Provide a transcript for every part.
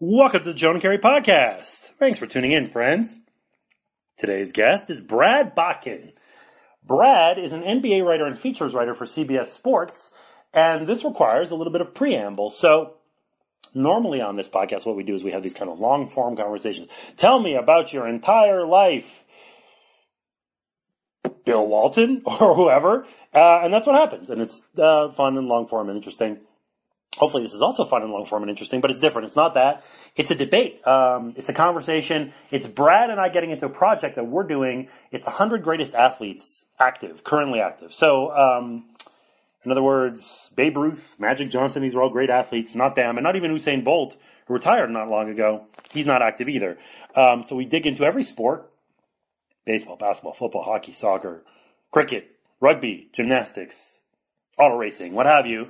Welcome to the Jonah Keri Podcast. Thanks for tuning in, friends. Today's guest is Brad Botkin. Brad is an NBA writer and features writer for CBS Sports, and this requires a little bit of preamble. So, normally on this podcast, what we do is we have these kind of long form conversations. Tell me about your entire life. Bill Walton or whoever, uh, and that's what happens, and it's uh, fun and long form and interesting. Hopefully, this is also fun and long form and interesting, but it's different. It's not that. It's a debate. Um, it's a conversation. It's Brad and I getting into a project that we're doing. It's 100 greatest athletes active, currently active. So, um, in other words, Babe Ruth, Magic Johnson, these are all great athletes, not them, and not even Usain Bolt, who retired not long ago. He's not active either. Um, so we dig into every sport, baseball, basketball, football, hockey, soccer, cricket, rugby, gymnastics, auto racing, what have you.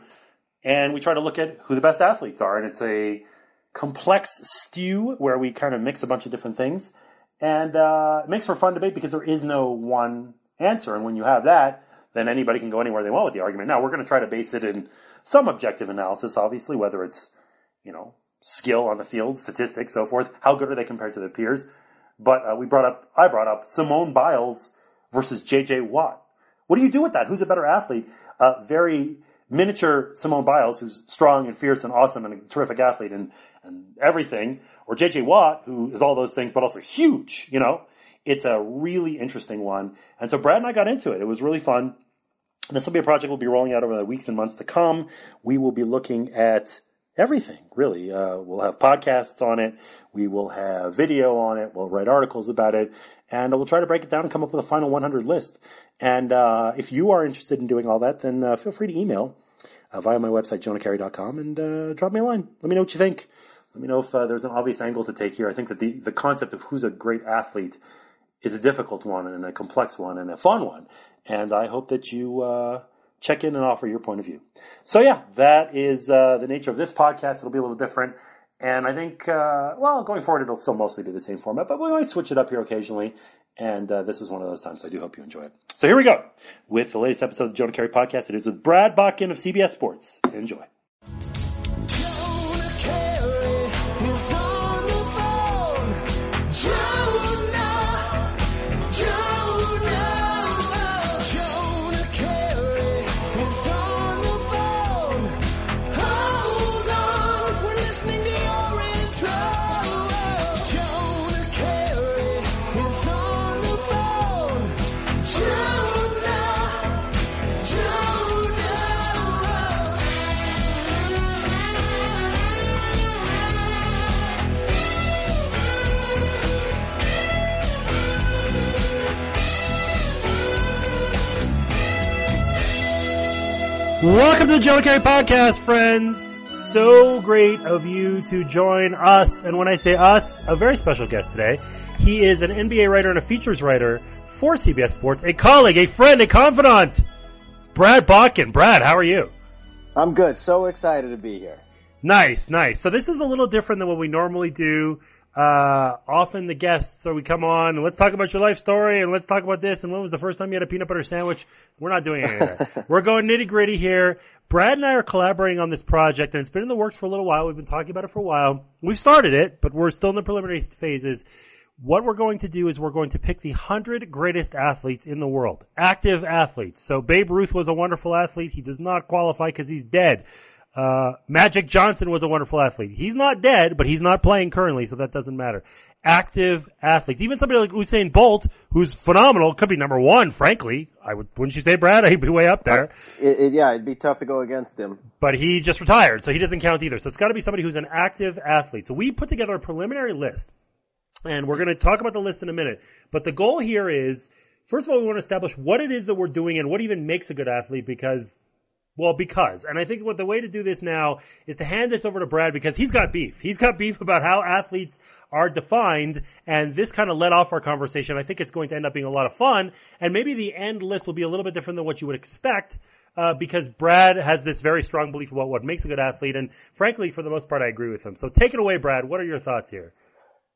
And we try to look at who the best athletes are. And it's a complex stew where we kind of mix a bunch of different things. And uh, it makes for a fun debate because there is no one answer. And when you have that, then anybody can go anywhere they want with the argument. Now we're going to try to base it in some objective analysis, obviously, whether it's, you know, skill on the field, statistics, so forth. How good are they compared to their peers? But uh, we brought up, I brought up Simone Biles versus J.J. Watt. What do you do with that? Who's a better athlete? Uh, very miniature Simone Biles, who's strong and fierce and awesome and a terrific athlete and, and everything, or J.J. Watt, who is all those things, but also huge, you know? It's a really interesting one. And so Brad and I got into it. It was really fun. This will be a project we'll be rolling out over the weeks and months to come. We will be looking at everything, really. Uh, we'll have podcasts on it. We will have video on it. We'll write articles about it. And we'll try to break it down and come up with a final 100 list. And uh, if you are interested in doing all that, then uh, feel free to email uh, via my website, jonahkeri.com, and uh, drop me a line. Let me know what you think. Let me know if uh, there's an obvious angle to take here. I think that the, the concept of who's a great athlete is a difficult one and a complex one and a fun one. And I hope that you uh, check in and offer your point of view. So yeah, that is uh, the nature of this podcast. It'll be a little different. And I think, uh, well, going forward, it'll still mostly be the same format, but we might switch it up here occasionally. And uh, this is one of those times. So I do hope you enjoy it. So here we go with the latest episode of the Jonah Keri podcast. It is with Brad Botkin of CBS Sports. Enjoy. Welcome to the Jonah Keri podcast, friends. So great of you to join us. And when I say us, a very special guest today. He is an NBA writer and a features writer for CBS Sports, a colleague, a friend, a confidant. It's Brad Botkin. Brad, how are you? I'm good. So excited to be here. Nice, nice. So this is a little different than what we normally do. Uh, often the guests, so we come on and let's talk about your life story and let's talk about this and when was the first time you had a peanut butter sandwich? We're not doing any of that. We're going nitty gritty here. Brad and I are collaborating on this project and it's been in the works for a little while. We've been talking about it for a while. We've started it, but we're still in the preliminary phases. What we're going to do is we're going to pick the hundred greatest athletes in the world. Active athletes. So Babe Ruth was a wonderful athlete. He does not qualify because he's dead. Uh, Magic Johnson was a wonderful athlete. He's not dead, but he's not playing currently, so that doesn't matter. Active athletes. Even somebody like Usain Bolt, who's phenomenal, could be number one, frankly. I would, wouldn't you say, Brad? He'd be way up there. It, it, yeah, it'd be tough to go against him. But he just retired, so he doesn't count either. So it's gotta be somebody who's an active athlete. So we put together a preliminary list. And we're gonna talk about the list in a minute. But the goal here is, first of all, we want to establish what it is that we're doing and what even makes a good athlete because well, because, and I think what the way to do this now is to hand this over to Brad because he's got beef. He's got beef about how athletes are defined, and this kind of led off our conversation. I think it's going to end up being a lot of fun, and maybe the end list will be a little bit different than what you would expect, uh, because Brad has this very strong belief about what makes a good athlete, and frankly, for the most part, I agree with him. So take it away, Brad. What are your thoughts here?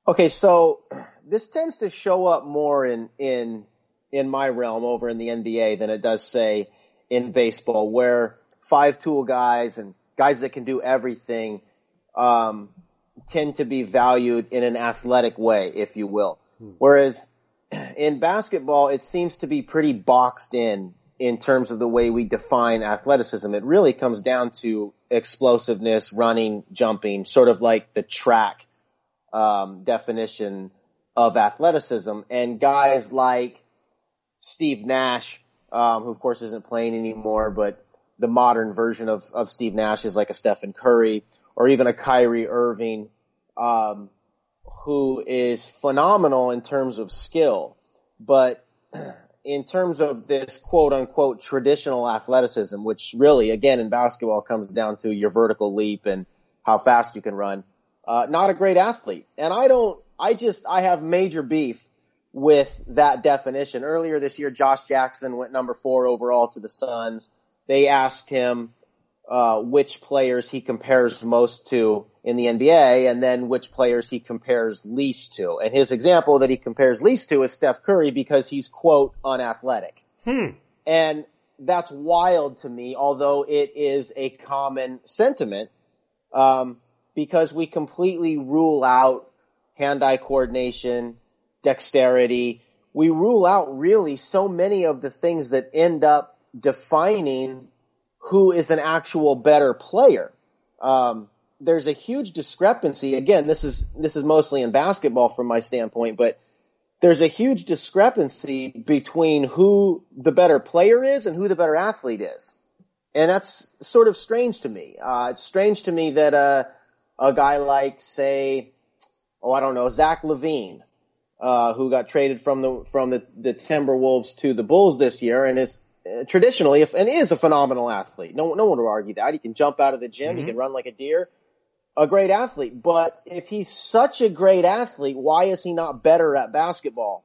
Okay, so this tends to show up more in in in my realm over in the NBA than it does say in baseball, where five tool guys and guys that can do everything um, tend to be valued in an athletic way, if you will. Whereas in basketball, it seems to be pretty boxed in in terms of the way we define athleticism. It really comes down to explosiveness, running, jumping, sort of like the track um, definition of athleticism. And guys like Steve Nash, um, who of course isn't playing anymore, but the modern version of, of Steve Nash is like a Stephen Curry or even a Kyrie Irving, um, who is phenomenal in terms of skill, but in terms of this quote unquote traditional athleticism, which really, again, in basketball comes down to your vertical leap and how fast you can run, uh, not a great athlete. And I don't, I just, I have major beef with that definition. Earlier this year, Josh Jackson went number four overall to the Suns. They asked him, uh, which players he compares most to in the NBA and then which players he compares least to. And his example that he compares least to is Steph Curry because he's quote unathletic. Hmm. And that's wild to me, although it is a common sentiment, um, because we completely rule out hand-eye coordination, dexterity. We rule out really so many of the things that end up defining who is an actual better player. Um, there's a huge discrepancy. Again, this is this is mostly in basketball from my standpoint, but there's a huge discrepancy between who the better player is and who the better athlete is, and that's sort of strange to me. Uh, it's strange to me that uh, a guy like, say, oh, I don't know, Zach LaVine, uh, who got traded from the from the, the Timberwolves to the Bulls this year, and is uh, traditionally if, and is a phenomenal athlete. No no one would argue that. He can jump out of the gym. He can run like a deer. A great athlete. But if he's such a great athlete, why is he not better at basketball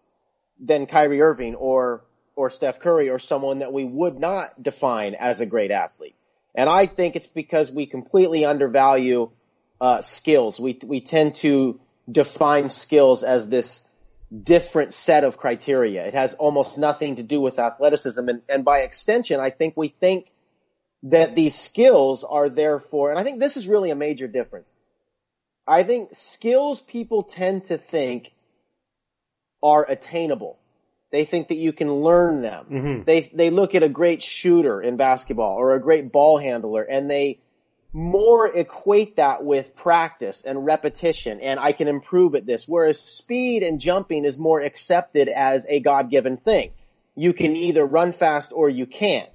than Kyrie Irving or or Steph Curry or someone that we would not define as a great athlete? And I think it's because we completely undervalue uh, skills. We we tend to define skills as this different set of criteria. It has almost nothing to do with athleticism. And, and by extension, I think we think that these skills are therefore, and I think this is really a major difference. I think skills people tend to think are attainable. They think that you can learn them. Mm-hmm. They, they look at a great shooter in basketball or a great ball handler and they more equate that with practice and repetition and I can improve at this. Whereas speed and jumping is more accepted as a God-given thing. You can either run fast or you can't.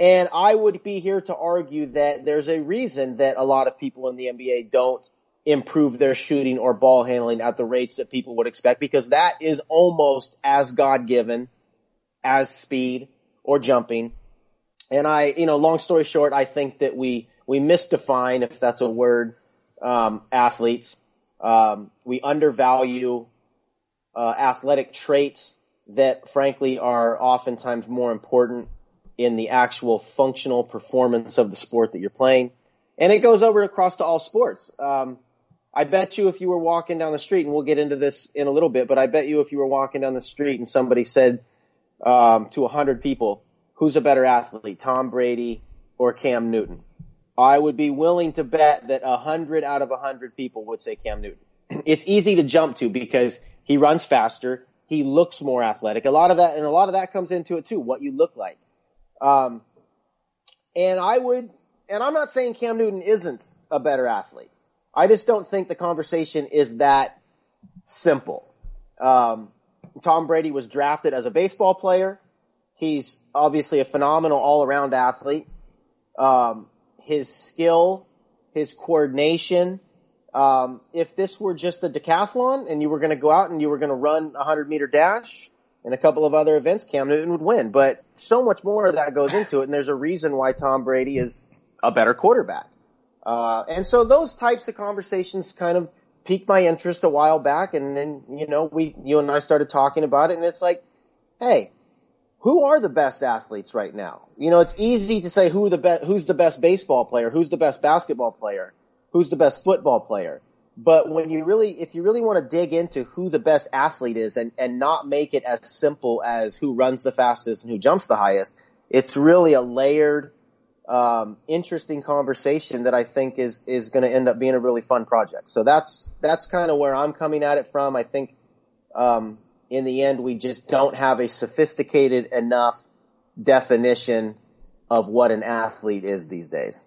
And I would be here to argue that there's a reason that a lot of people in the NBA don't improve their shooting or ball handling at the rates that people would expect because that is almost as God-given as speed or jumping. And I, you know, long story short, I think that we, we misdefine, if that's a word, um, athletes. Um, we undervalue uh, athletic traits that, frankly, are oftentimes more important in the actual functional performance of the sport that you're playing. And it goes over across to all sports. Um, I bet you if you were walking down the street, and we'll get into this in a little bit, but I bet you if you were walking down the street and somebody said um, to a hundred people, "Who's a better athlete, Tom Brady or Cam Newton?" I would be willing to bet that a hundred out of a hundred people would say Cam Newton. It's easy to jump to because he runs faster, he looks more athletic. A lot of that, and a lot of that comes into it too, what you look like. Um, and I would, and I'm not saying Cam Newton isn't a better athlete. I just don't think the conversation is that simple. Um, Tom Brady was drafted as a baseball player. He's obviously a phenomenal all-around athlete. Um, his skill, his coordination. Um, if this were just a decathlon and you were going to go out and you were going to run a hundred meter dash and a couple of other events, Cam Newton would win. But so much more of that goes into it, and there's a reason why Tom Brady is a better quarterback. Uh, and so those types of conversations kind of piqued my interest a while back, and then you know we, you and I started talking about it, and it's like, hey, who are the best athletes right now? You know, it's easy to say who the be- who's the best baseball player, who's the best basketball player, who's the best football player. But when you really, if you really want to dig into who the best athlete is and, and not make it as simple as who runs the fastest and who jumps the highest, it's really a layered um, interesting conversation that I think is is going to end up being a really fun project. So that's that's kind of where I'm coming at it from. I think um, in the end we just don't have a sophisticated enough definition of what an athlete is these days.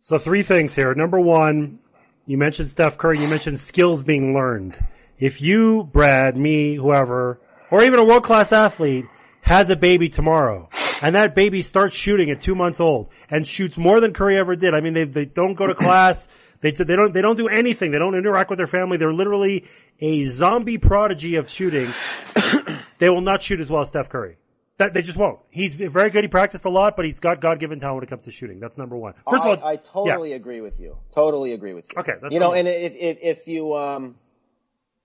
So three things here. Number one, you mentioned Steph Curry. You mentioned skills being learned. If you, Brad, me, whoever, or even a world class athlete has a baby tomorrow, and that baby starts shooting at two months old and shoots more than Curry ever did. I mean, they they don't go to class. They they don't they don't do anything. They don't interact with their family. They're literally a zombie prodigy of shooting. they will not shoot as well as Steph Curry. That they just won't. He's very good. He practiced a lot, but he's got God given talent when it comes to shooting. That's number one. First I, of all, I totally agree with you. Totally agree with you. Okay, that's you know, and if, if if you um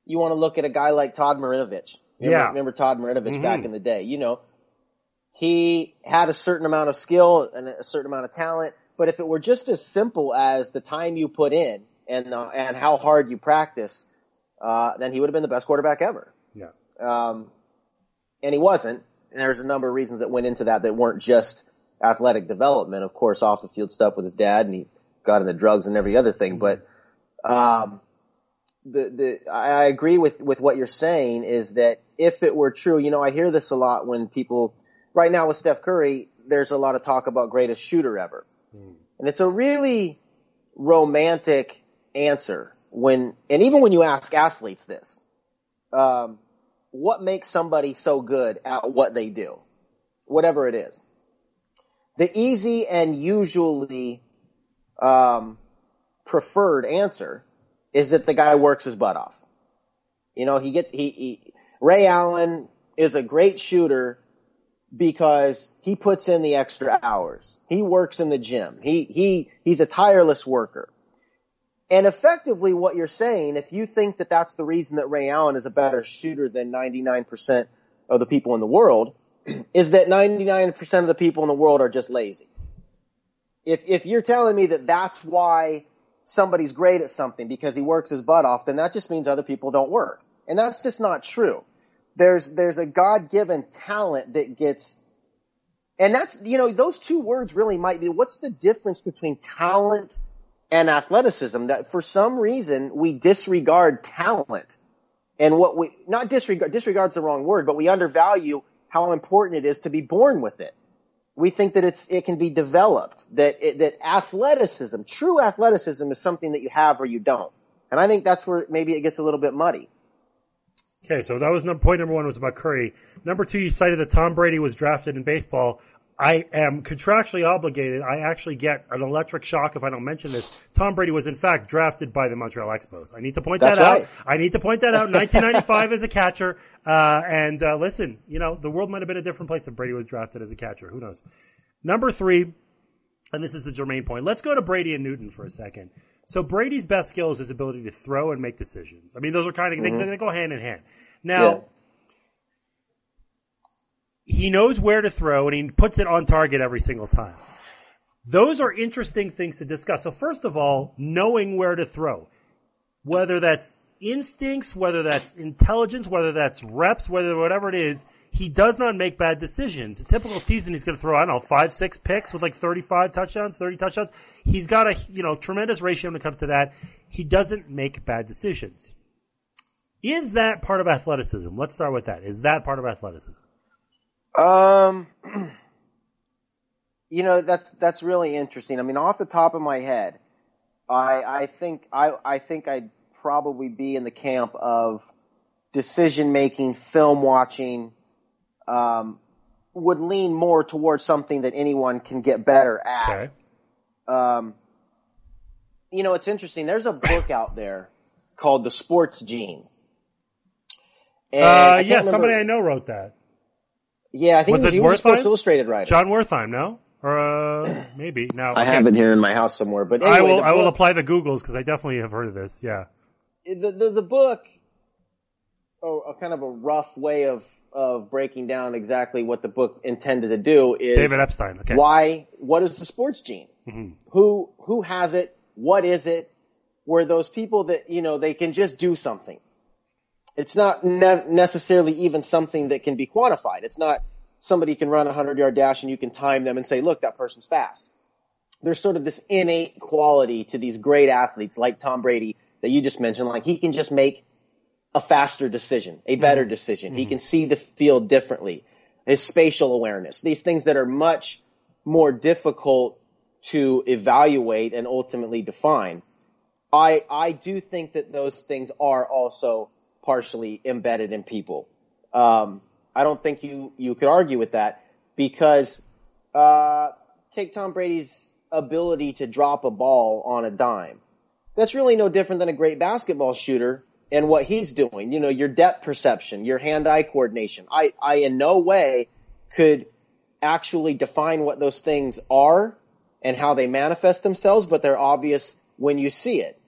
you want to look at a guy like Todd Marinovich, remember, Yeah. remember Todd Marinovich Mhm. back in the day, you know, he had a certain amount of skill and a certain amount of talent, but if it were just as simple as the time you put in and uh, and how hard you practice, uh, then he would have been the best quarterback ever. yeah. Um, and he wasn't. And there's a number of reasons that went into that that weren't just athletic development. Of course, off the field stuff with his dad, and he got into drugs and every other thing. But um, the the I I agree with with what you're saying is that if it were true, you know, I hear this a lot when people right now with Steph Curry, there's a lot of talk about greatest shooter ever, and it's a really romantic answer when and even when you ask athletes this um, what makes somebody so good at what they do, whatever it is. The easy and usually um, preferred answer is that the guy works his butt off. You know, he gets he, he Ray Allen is a great shooter because he puts in the extra hours. He works in the gym. He he he's a tireless worker. And effectively what you're saying, if you think that that's the reason that Ray Allen is a better shooter than 99% of the people in the world, is that 99% of the people in the world are just lazy. If, if you're telling me that that's why somebody's great at something because he works his butt off, then that just means other people don't work. And that's just not true. There's, there's a God-given talent that gets, and that's, you know, those two words really might be, what's the difference between talent and athleticism? That for some reason we disregard talent. And what we not disregard disregard's the wrong word but we undervalue how important it is to be born with it. We think that it's it can be developed that it, that athleticism true athleticism is something that you have or you don't. And i think that's where maybe it gets a little bit muddy Okay, so that was num- point number one was about Curry. Number two, you cited that Tom Brady was drafted in baseball. I am contractually obligated. I actually get an electric shock if I don't mention this. Tom Brady was in fact drafted by the Montreal Expos. I need to point That's that right. out. I need to point that out. 1995 as a catcher. Uh, and uh, listen, you know, the world might have been a different place if Brady was drafted as a catcher. Who knows? Number three, and this is the germane point. Let's go to Brady and Newton for a second. So Brady's best skill is his ability to throw and make decisions. I mean, those are kind of they, mm-hmm. they go hand in hand. Now, Yeah. he knows where to throw and he puts it on target every single time. Those are interesting things to discuss. So first of all, knowing where to throw, whether that's instincts, whether that's intelligence, whether that's reps, whether whatever it is, he does not make bad decisions. A typical season, he's going to throw, I don't know, five, six picks with like 35 touchdowns, 30 touchdowns. He's got a, you know, tremendous ratio when it comes to that. He doesn't make bad decisions. Is that part of athleticism? Let's start with that. Is that part of athleticism? Um, you know that's that's really interesting. I mean, off the top of my head, I I think I I think I'd probably be in the camp of decision making, film watching. Um, would lean more towards something that anyone can get better at. Okay. Um, you know, it's interesting. There's a book out there called The Sports Gene. And Uh, can't yeah, remember- somebody I know wrote that. Yeah, I think Was he was, it he was a Sports Illustrated writer. Jon Wertheim, no? Or, uh, maybe. No. I okay. have it here in my house somewhere, but anyway, I will, the I will apply the Googles because I definitely have heard of this. Yeah. the, the, the book, oh, a kind of a rough way of, of breaking down exactly what the book intended to do is David Epstein. Okay. why, what is the sports gene? Mhm. Who, who has it? What is it? Where those people that, you know, they can just do something. It's not ne- necessarily even something that can be quantified. It's not, somebody can run a 100 yard dash and you can time them and say, look, that person's fast. There's sort of this innate quality to these great athletes like Tom Brady that you just mentioned. Like he can just make a faster decision, a better decision. He can see the field differently. His spatial awareness, these things that are much more difficult to evaluate and ultimately define. I, I do think that those things are also partially embedded in people. Um, I don't think you, you could argue with that because, uh, take Tom Brady's ability to drop a ball on a dime. That's really no different than a great basketball shooter and what he's doing. You know, your depth perception, your hand-eye coordination. I, I in no way could actually define what those things are and how they manifest themselves, but they're obvious when you see it.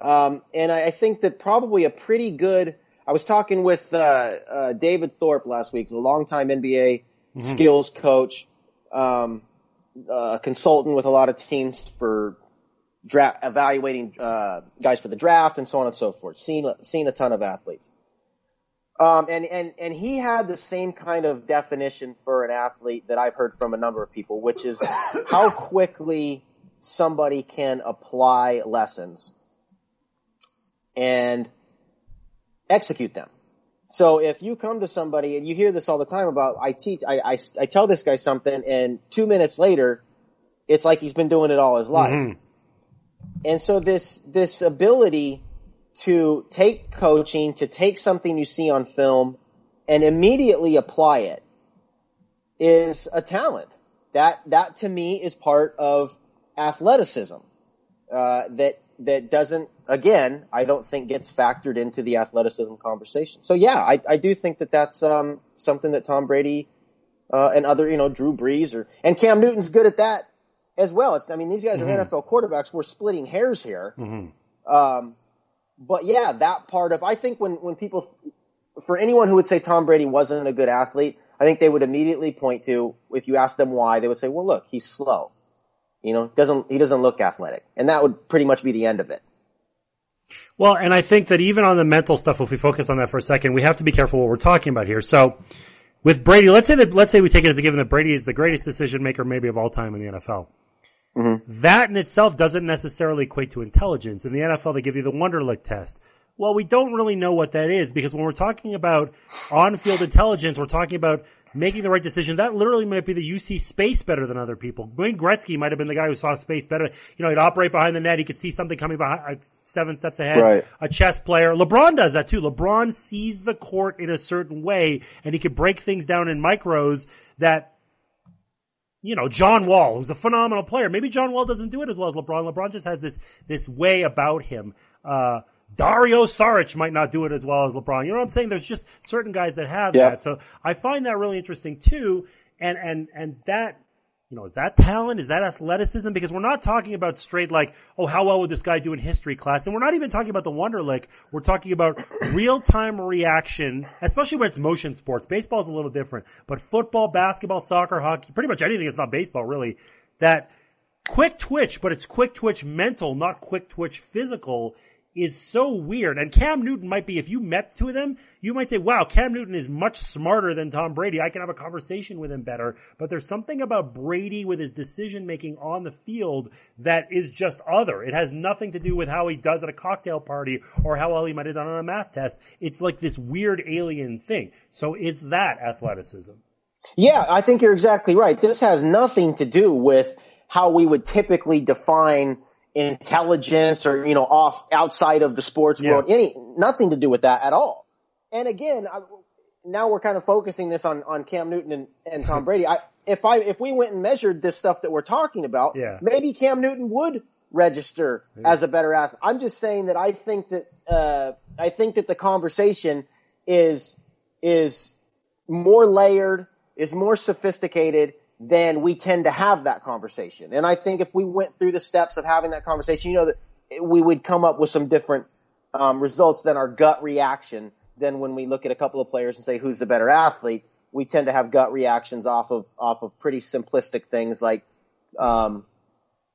Um, and I, I think that probably a pretty good. I was talking with uh, uh, David Thorpe last week, a longtime NBA skills coach, um, uh, consultant with a lot of teams for dra- evaluating uh, guys for the draft and so on and so forth. Seen seen a ton of athletes. Um, and, and, and he had the same kind of definition for an athlete that I've heard from a number of people, which is how quickly somebody can apply lessons and execute them. So if you come to somebody and you hear this all the time about, I teach, I, I, I tell this guy something and two minutes later, it's like he's been doing it all his life. And so this, this ability to take coaching, to take something you see on film and immediately apply it is a talent. That, that to me is part of athleticism. Uh, that, that doesn't, again, I don't think gets factored into the athleticism conversation. So yeah, I, I do think that that's, um, something that Tom Brady, uh, and other, you know, Drew Brees or, and Cam Newton's good at that as well. It's, I mean, these guys are NFL quarterbacks. We're splitting hairs here. Um, but yeah, that part of, I think when, when people, for anyone who would say Tom Brady wasn't a good athlete, I think they would immediately point to, if you ask them why, they would say, well, look, he's slow. You know, doesn't, he doesn't look athletic. And that would pretty much be the end of it. Well, and I think that even on the mental stuff, if we focus on that for a second, we have to be careful what we're talking about here. So, with Brady, let's say that let's say we take it as a given that Brady is the greatest decision maker maybe of all time in the NFL. That in itself doesn't necessarily equate to intelligence. In the NFL, they give you the Wonderlic test. Well, we don't really know what that is because when we're talking about on-field intelligence, we're talking about making the right decision. That literally might be that you see space better than other people. Wayne Gretzky might have been the guy who saw space better. You know, he'd operate behind the net. He could see something coming behind, uh, seven steps ahead. Right. A chess player. LeBron does that too. LeBron sees the court in a certain way and he could break things down in micros that you know, John Wall, who's a phenomenal player. Maybe John Wall doesn't do it as well as LeBron. LeBron just has this, this way about him. Uh, Dario Saric might not do it as well as LeBron. You know what I'm saying? There's just certain guys that have Yeah. that. So I find that really interesting too. And, and, and that, you know, is that talent? Is that athleticism? Because we're not talking about straight like, oh, how well would this guy do in history class? And we're not even talking about the Wonderlic. We're talking about real time reaction, especially when it's motion sports. Baseball is a little different, but football, basketball, soccer, hockey, pretty much anything that's not baseball really, that quick twitch, but it's quick twitch mental, not quick twitch physical is so weird. And Cam Newton might be, if you met two of them, you might say, wow, Cam Newton is much smarter than Tom Brady. I can have a conversation with him better. But there's something about Brady with his decision making on the field that is just other. It has nothing to do with how he does at a cocktail party or how well he might have done on a math test. It's like this weird alien thing. So is that athleticism? Yeah, I think you're exactly right. This has nothing to do with how we would typically define intelligence or, you know, off outside of the sports Yeah. world. Any, nothing to do with that at all. And again, I, now we're kind of focusing this on, on Cam Newton and, and Tom Brady. I, if I, if we went and measured this stuff that we're talking about, Yeah. maybe Cam Newton would register as a better athlete. I'm just saying that I think that, uh, I think that the conversation is, is more layered, is more sophisticated than we tend to have that conversation. And I think if we went through the steps of having that conversation, you know, that we would come up with some different um, results than our gut reaction than when we look at a couple of players and say who's the better athlete. We tend to have gut reactions off of off of pretty simplistic things like um,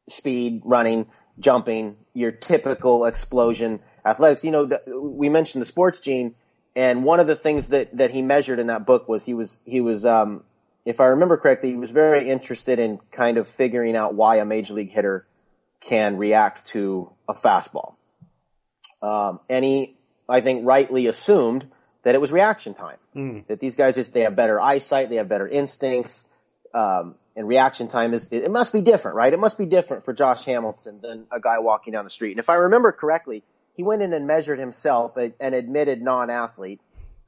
speed, running, jumping, your typical explosion athletics. You know, the, we mentioned the sports gene, and one of the things that that he measured in that book was he was he was um, if I remember correctly, he was very interested in kind of figuring out why a major league hitter can react to a fastball. Um, I think, rightly assumed that it was reaction time. That these guys just they have better eyesight, they have better instincts, um, and reaction time is it, it must be different, right? It must be different for Josh Hamilton than a guy walking down the street. And if I remember correctly, he went in and measured himself, a, an admitted non-athlete,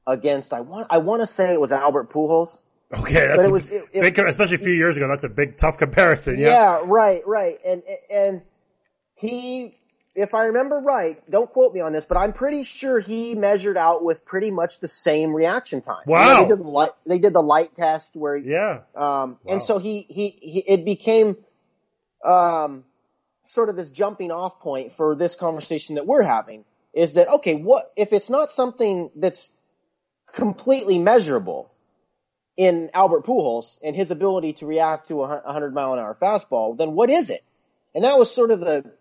against I want I want to say it was Albert Pujols. Okay, that's But it was- it- it- big, especially a few years ago. That's a big, tough comparison. Yeah. Yeah, right, right. And and he if I remember right, don't quote me on this, but I'm pretty sure he measured out with pretty much the same reaction time. You know, Wow. they did the light they did the light test where Yeah. um Wow. and so he, he he it became um sort of this jumping off point for this conversation that we're having is that okay, what if it's not something that's completely measurable in Albert Pujols and his ability to react to a 100 mile an hour fastball, then what is it? And that was sort of the,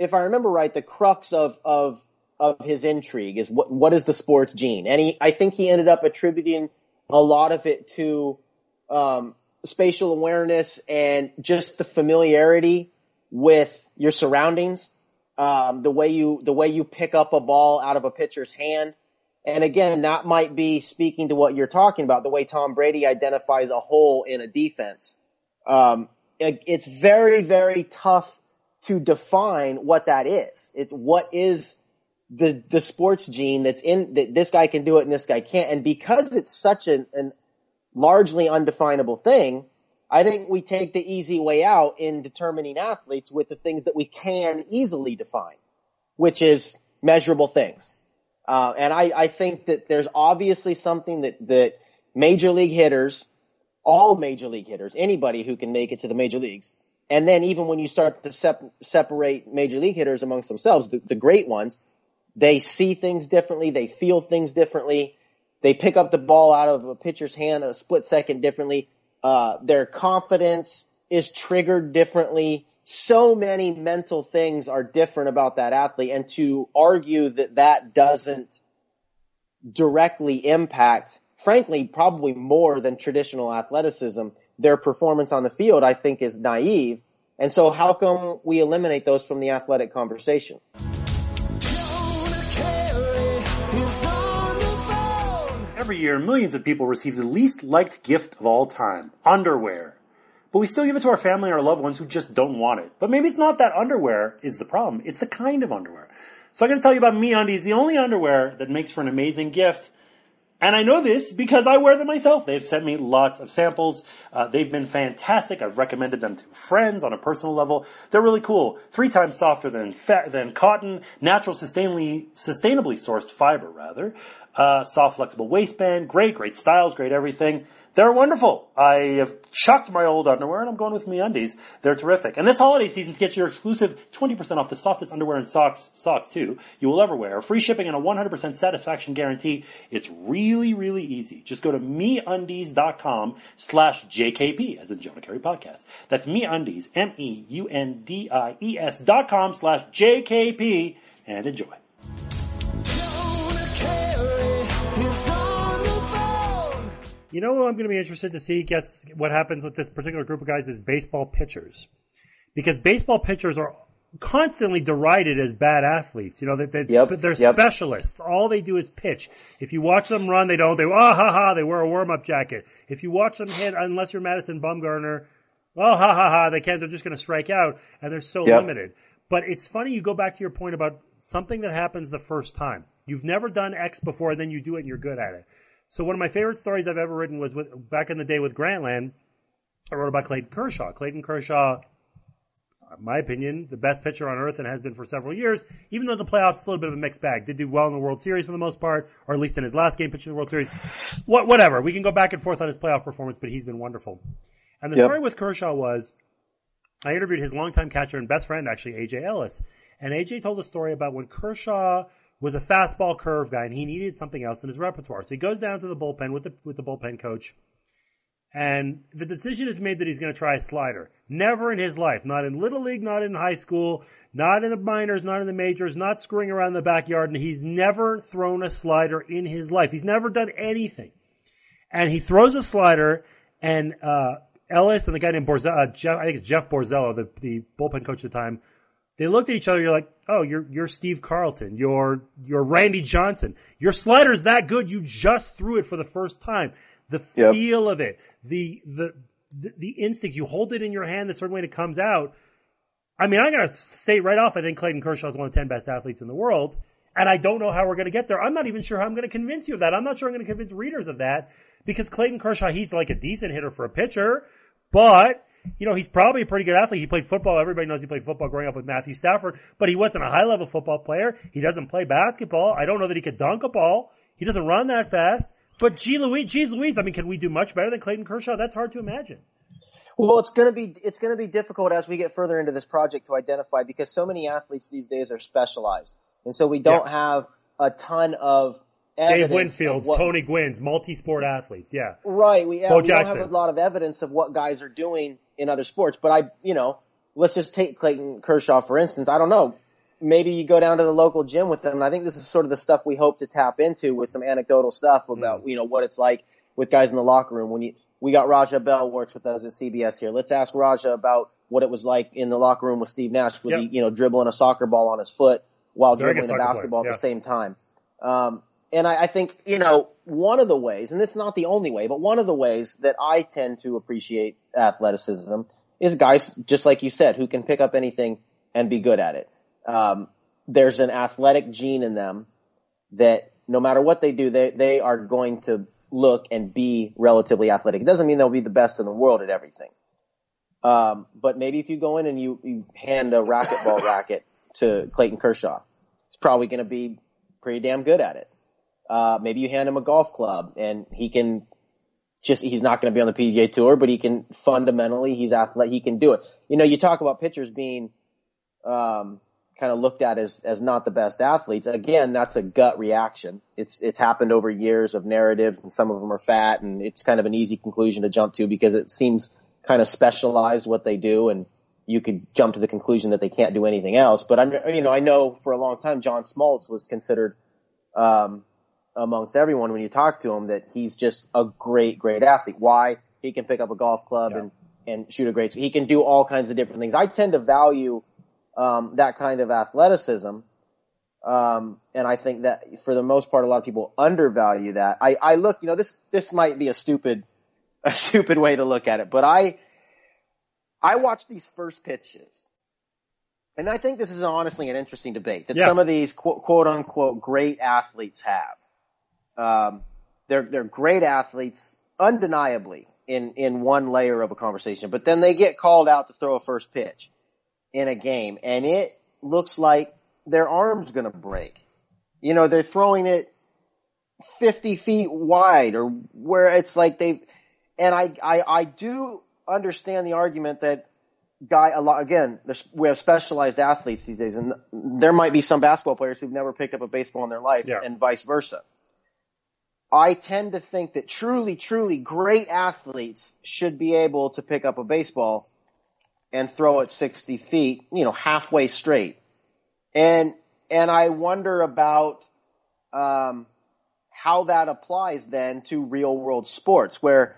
if I remember right, the crux of, of, of his intrigue is what, what is the sports gene? And he, I think he ended up attributing a lot of it to, um, spatial awareness and just the familiarity with your surroundings, um, the way you, the way you pick up a ball out of a pitcher's hand. And again, that might be speaking to what you're talking about, the way Tom Brady identifies a hole in a defense. Um, it- it's very, very tough to define what that is. It's what is the, the sports gene that's in, that this guy can do it and this guy can't. And because it's such an, an largely undefinable thing, I think we take the easy way out in determining athletes with the things that we can easily define, which is measurable things. Uh, and I, I think that there's obviously something that, that major league hitters, all major league hitters, anybody who can make it to the major leagues, and then even when you start to sep- separate major league hitters amongst themselves, the, the great ones, they see things differently, they feel things differently, they pick up the ball out of a pitcher's hand a split second differently, uh, their confidence is triggered differently. So many mental things are different about that athlete and to argue that that doesn't directly impact, frankly, probably more than traditional athleticism, their performance on the field, I think is naive. And so how come we eliminate those from the athletic conversation? Every year, millions of people receive the least liked gift of all time, underwear. But we still give it to our family or our loved ones who just don't want it. But maybe it's not that underwear is the problem, it's the kind of underwear. So I'm gonna tell you about MeUndies, the only underwear that makes for an amazing gift. And I know this because I wear them myself. They've sent me lots of samples. Uh, they've been fantastic. I've recommended them to friends on a personal level. They're really cool. Three times softer than fa- than cotton, natural, sustainably sustainably sourced fiber, rather. Uh, soft, flexible waistband. Great, great styles, great everything. They're wonderful. I have chucked my old underwear and I'm going with MeUndies. They're terrific. And this holiday season to get your exclusive 20% off the softest underwear and socks, socks too, you will ever wear. Free shipping and a 100% satisfaction guarantee. It's really, really easy. Just go to MeUndies.com slash JKP as in Jonah Keri Podcast. That's MeUndies, M-E-U-N-D-I-E-S dot com slash JKP and enjoy. You know what I'm going to be interested to see gets what happens with this particular group of guys is baseball pitchers, because baseball pitchers are constantly derided as bad athletes. You know that that Yep, they're yep. specialists. All they do is pitch. If you watch them run, they don't. They ah ha ha. They wear a warm up jacket. If you watch them hit, unless you're Madison Bumgarner, oh ha ha ha. They can't. They're just going to strike out, and they're so Yep. limited. But it's funny. You go back to your point about something that happens the first time. You've never done X before, and then you do it, and you're good at it. So one of my favorite stories I've ever written was with, back in the day with Grantland. I wrote about Clayton Kershaw. Clayton Kershaw, in my opinion, the best pitcher on earth and has been for several years. Even though the playoffs is a little bit of a mixed bag. Did do well in the World Series for the most part, or at least in his last game pitching the World Series. What, whatever. We can go back and forth on his playoff performance, but he's been wonderful. And the Yep. story with Kershaw was, I interviewed his longtime catcher and best friend, actually, AJ Ellis. And AJ told a story about when Kershaw was a fastball curve guy and he needed something else in his repertoire. So he goes down to the bullpen with the, with the bullpen coach. And the decision is made that he's going to try a slider. Never in his life. Not in little league, not in high school, not in the minors, not in the majors, not screwing around in the backyard. And he's never thrown a slider in his life. He's never done anything. And he throws a slider and uh, Ellis and the guy named Borzello, uh, Jeff, I think it's Jeff Borzello, the the bullpen coach at the time. They looked at each other. You're like, oh, you're you're Steve Carlton. You're you're Randy Johnson. Your slider's that good. You just threw it for the first time. The Yep. feel of it, the the the, the instinct. You hold it in your hand the certain way, it comes out. I mean, I'm going to state right off. I think Clayton Kershaw is one of the ten best athletes in the world, and I don't know how we're going to get there. I'm not even sure how I'm going to convince you of that. I'm not sure I'm going to convince readers of that because Clayton Kershaw, he's like a decent hitter for a pitcher, but you know, he's probably a pretty good athlete. He played football. Everybody knows he played football growing up with Matthew Stafford, but he wasn't a high level football player. He doesn't play basketball. I don't know that he could dunk a ball. He doesn't run that fast. But gee Louise, geez Louise, I mean, can we do much better than Clayton Kershaw? That's hard to imagine. Well, it's going to be it's going to be difficult as we get further into this project to identify because so many athletes these days are specialized, and so we don't have a ton of Dave Winfields, what- Tony Gwynn's, multi-sport athletes. Yeah. Right. We, yeah, we don't have a lot of evidence of what guys are doing in other sports. But I, you know, let's just take Clayton Kershaw for instance. I don't know. Maybe you go down to the local gym with them. And I think this is sort of the stuff we hope to tap into with some anecdotal stuff Mm. about, you know, what it's like with guys in the locker room. When you, we got Raja Bell works with us at CBS here. Let's ask Raja about what it was like in the locker room with Steve Nash. Was Yep. he, you know, dribbling a soccer ball on his foot while Very dribbling a basketball yeah. at the same time? Um, and I, I think, you know, one of the ways, and it's not the only way, but one of the ways that I tend to appreciate athleticism is guys, just like you said, who can pick up anything and be good at it. Um, there's an athletic gene in them that no matter what they do, they, they are going to look and be relatively athletic. It doesn't mean they'll be the best in the world at everything. Um, but maybe if you go in and you, you hand a racquetball racket to Clayton Kershaw, it's probably going to be pretty damn good at it. Uh, maybe you hand him a golf club and he can just, he's not going to be on the PGA tour, but he can fundamentally, he's athletic, he can do it. You know, you talk about pitchers being, um, kind of looked at as, as not the best athletes. Again, that's a gut reaction. It's, it's happened over years of narratives and some of them are fat and it's kind of an easy conclusion to jump to because it seems kind of specialized what they do and you could jump to the conclusion that they can't do anything else. But I'm, you know, I know for a long time John Smoltz was considered, um, amongst everyone when you talk to him that he's just a great, great athlete. Why? He can pick up a golf club and, and shoot a great, he can do all kinds of different things. I tend to value, um, that kind of athleticism. Um, and I think that for the most part, a lot of people undervalue that. I, I look, you know, this, this might be a stupid, a stupid way to look at it, but I, I watch these first pitches. And I think this is honestly an interesting debate that Yeah. some of these quote, quote unquote great athletes have. Um, they're, they're great athletes, undeniably, in, in one layer of a conversation, but then they get called out to throw a first pitch in a game and it looks like their arm's gonna break. You know, they're throwing it 50 feet wide or where it's like they've, and I, I, I do understand the argument that guy a lot again we have specialized athletes these days and there might be some basketball players who've never picked up a baseball in their life Yeah. and vice versa. I tend to think that truly, truly great athletes should be able to pick up a baseball and throw it 60 feet, you know, halfway straight. And, and I wonder about, um, how that applies then to real world sports where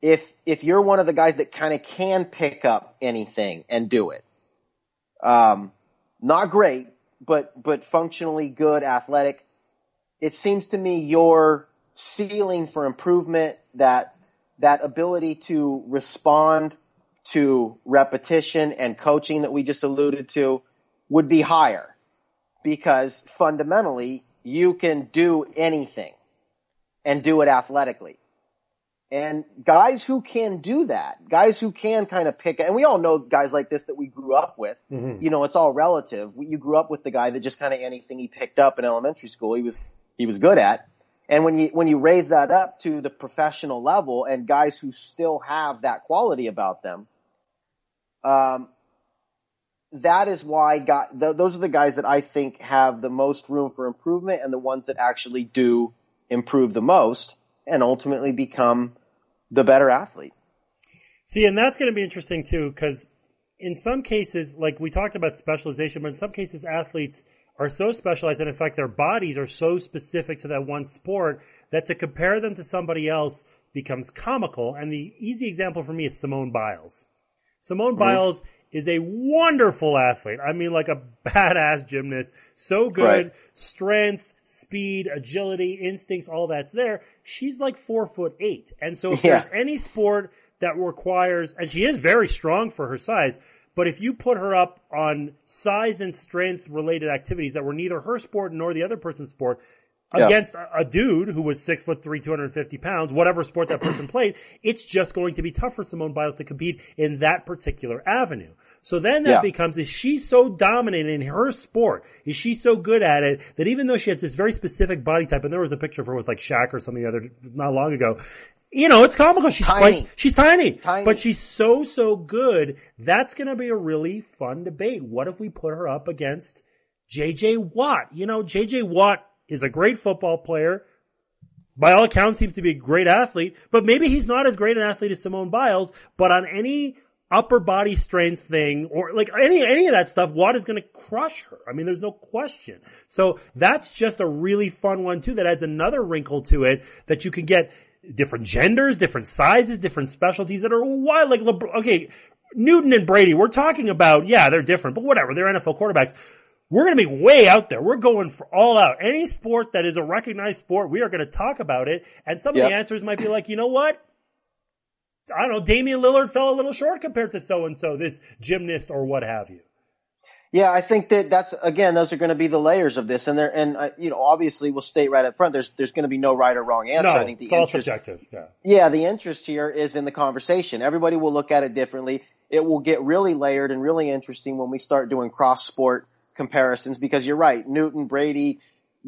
if, if you're one of the guys that kind of can pick up anything and do it, um, not great, but, but functionally good, athletic, it seems to me your ceiling for improvement, that, that ability to respond to repetition and coaching that we just alluded to would be higher because fundamentally you can do anything and do it athletically. And guys who can do that, guys who can kind of pick, and we all know guys like this that we grew up with. Mm-hmm. You know, it's all relative. You grew up with the guy that just kind of anything he picked up in elementary school, he was he was good at. And when you when you raise that up to the professional level, and guys who still have that quality about them, um, that is why guy, th- those are the guys that I think have the most room for improvement and the ones that actually do improve the most and ultimately become the better athlete. See, and that's going to be interesting too, because in some cases, like we talked about specialization, but in some cases, athletes are so specialized, and in fact, their bodies are so specific to that one sport that to compare them to somebody else becomes comical. And the easy example for me is Simone Biles. Simone mm-hmm. Biles is a wonderful athlete. I mean, like a badass gymnast. So good. Right. Strength, speed, agility, instincts, all that's there. She's like four foot eight. And so if Yeah. there's any sport that requires, and she is very strong for her size, but if you put her up on size and strength related activities that were neither her sport nor the other person's sport, Yeah. against a, dude who was six foot three, 250 pounds, whatever sport that person played, it's just going to be tough for Simone Biles to compete in that particular avenue. So then that Yeah. becomes, is she so dominant in her sport? Is she so good at it that even though she has this very specific body type, and there was a picture of her with like Shaq or something the other, not long ago, you know, it's comical. She's Tiny. quite, she's tiny, Tiny. but she's so, so good. That's going to be a really fun debate. What if we put her up against JJ Watt? You know, JJ Watt is a great football player. By all accounts, seems to be a great athlete, but maybe he's not as great an athlete as Simone Biles, but on any upper body strength thing or like any, any of that stuff, Watt is going to crush her. I mean, there's no question. So that's just a really fun one too that adds another wrinkle to it that you can get different genders, different sizes, different specialties that are wild. Like, LeBron, okay, Newton and Brady, we're talking about, yeah, they're different, but whatever, they're NFL quarterbacks. We're going to be way out there. We're going for all out. Any sport that is a recognized sport, we are going to talk about it. And some of the answers might be like, you know what? I don't know, Damian Lillard fell a little short compared to so and so, this gymnast or what have you. Yeah, I think that that's again, those are going to be the layers of this, and there, and uh, you know, obviously, we'll state right up front. There's there's going to be no right or wrong answer. No, I think the it's all interest, subjective. Yeah. yeah, the interest here is in the conversation. Everybody will look at it differently. It will get really layered and really interesting when we start doing cross sport comparisons because you're right. Newton, Brady,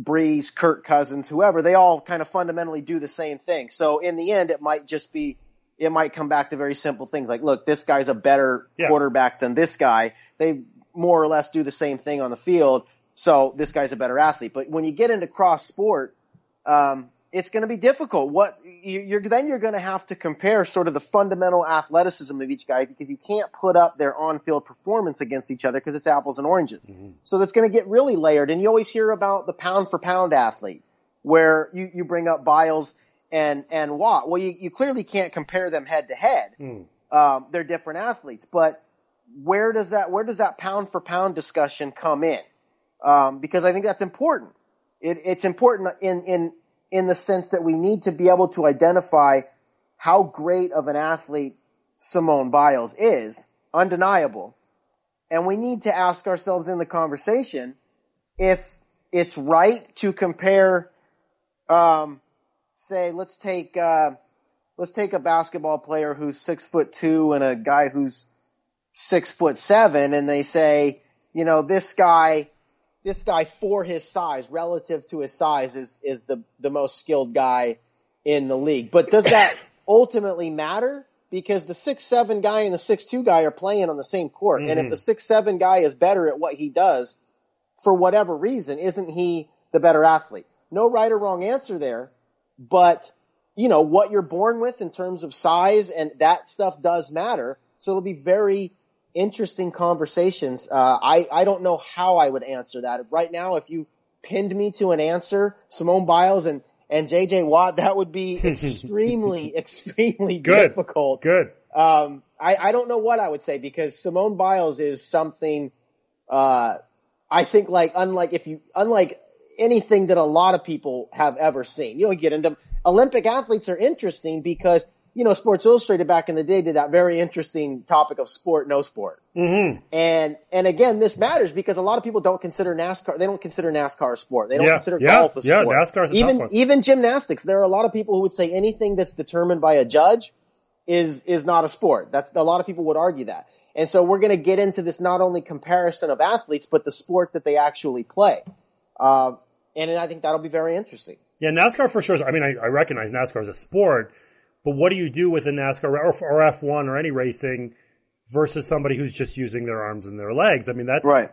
Brees, Kirk Cousins, whoever, they all kind of fundamentally do the same thing. So in the end, it might just be, it might come back to very simple things like, look, this guy's a better Yeah. quarterback than this guy. They more or less do the same thing on the field. So this guy's a better athlete. But when you get into cross sport, um, it's going to be difficult. What you- you're then you're going to have to compare sort of the fundamental athleticism of each guy because you can't put up their on-field performance against each other because it's apples and oranges. So that's going to get really layered. And you always hear about the pound for pound athlete, where you you bring up Biles and and Watt. Well, you you clearly can't compare them head to head. Um, they're different athletes, but where does that where does that pound for pound discussion come in? Um, because I think that's important. It, it's important in in in the sense that we need to be able to identify how great of an athlete Simone Biles is, undeniable, and we need to ask ourselves in the conversation if it's right to compare, um, say, let's take uh, let's take a basketball player who's six foot two and a guy who's six foot seven, and they say, you know, this guy, this guy for his size, relative to his size, is is the the most skilled guy in the league. But does that ultimately matter? Because the six seven guy and the six two guy are playing on the same court, and if mm-hmm. the six seven guy is better at what he does, for whatever reason, isn't he the better athlete? No right or wrong answer there, but you know what you're born with in terms of size and that stuff does matter. So it'll be very interesting conversations. Uh, I I don't know how I would answer that right now. If you pinned me to an answer, Simone Biles and and JJ Watt, that would be extremely extremely Good. difficult. Good. Um, I, I don't know what I would say because Simone Biles is something, uh, I think like unlike if you, unlike anything that a lot of people have ever seen. You know, get into Olympic athletes are interesting because, you know, Sports Illustrated back in the day did that very interesting topic of sport, no sport. Mm-hmm. And, and again, this matters because a lot of people don't consider NASCAR, they don't consider NASCAR a sport. They don't Yeah, consider yeah, golf a yeah, sport. NASCAR's a tough even, one. even gymnastics. There are a lot of people who would say anything that's determined by a judge is, is not a sport. That's, a lot of people would argue that. And so we're going to get into this not only comparison of athletes, but the sport that they actually play. Uh, and I think that'll be very interesting. Yeah, NASCAR for sure. is- I mean, I, I recognize NASCAR as a sport, but what do you do with a NASCAR or, or F1 or any racing versus somebody who's just using their arms and their legs? I mean, that's Right.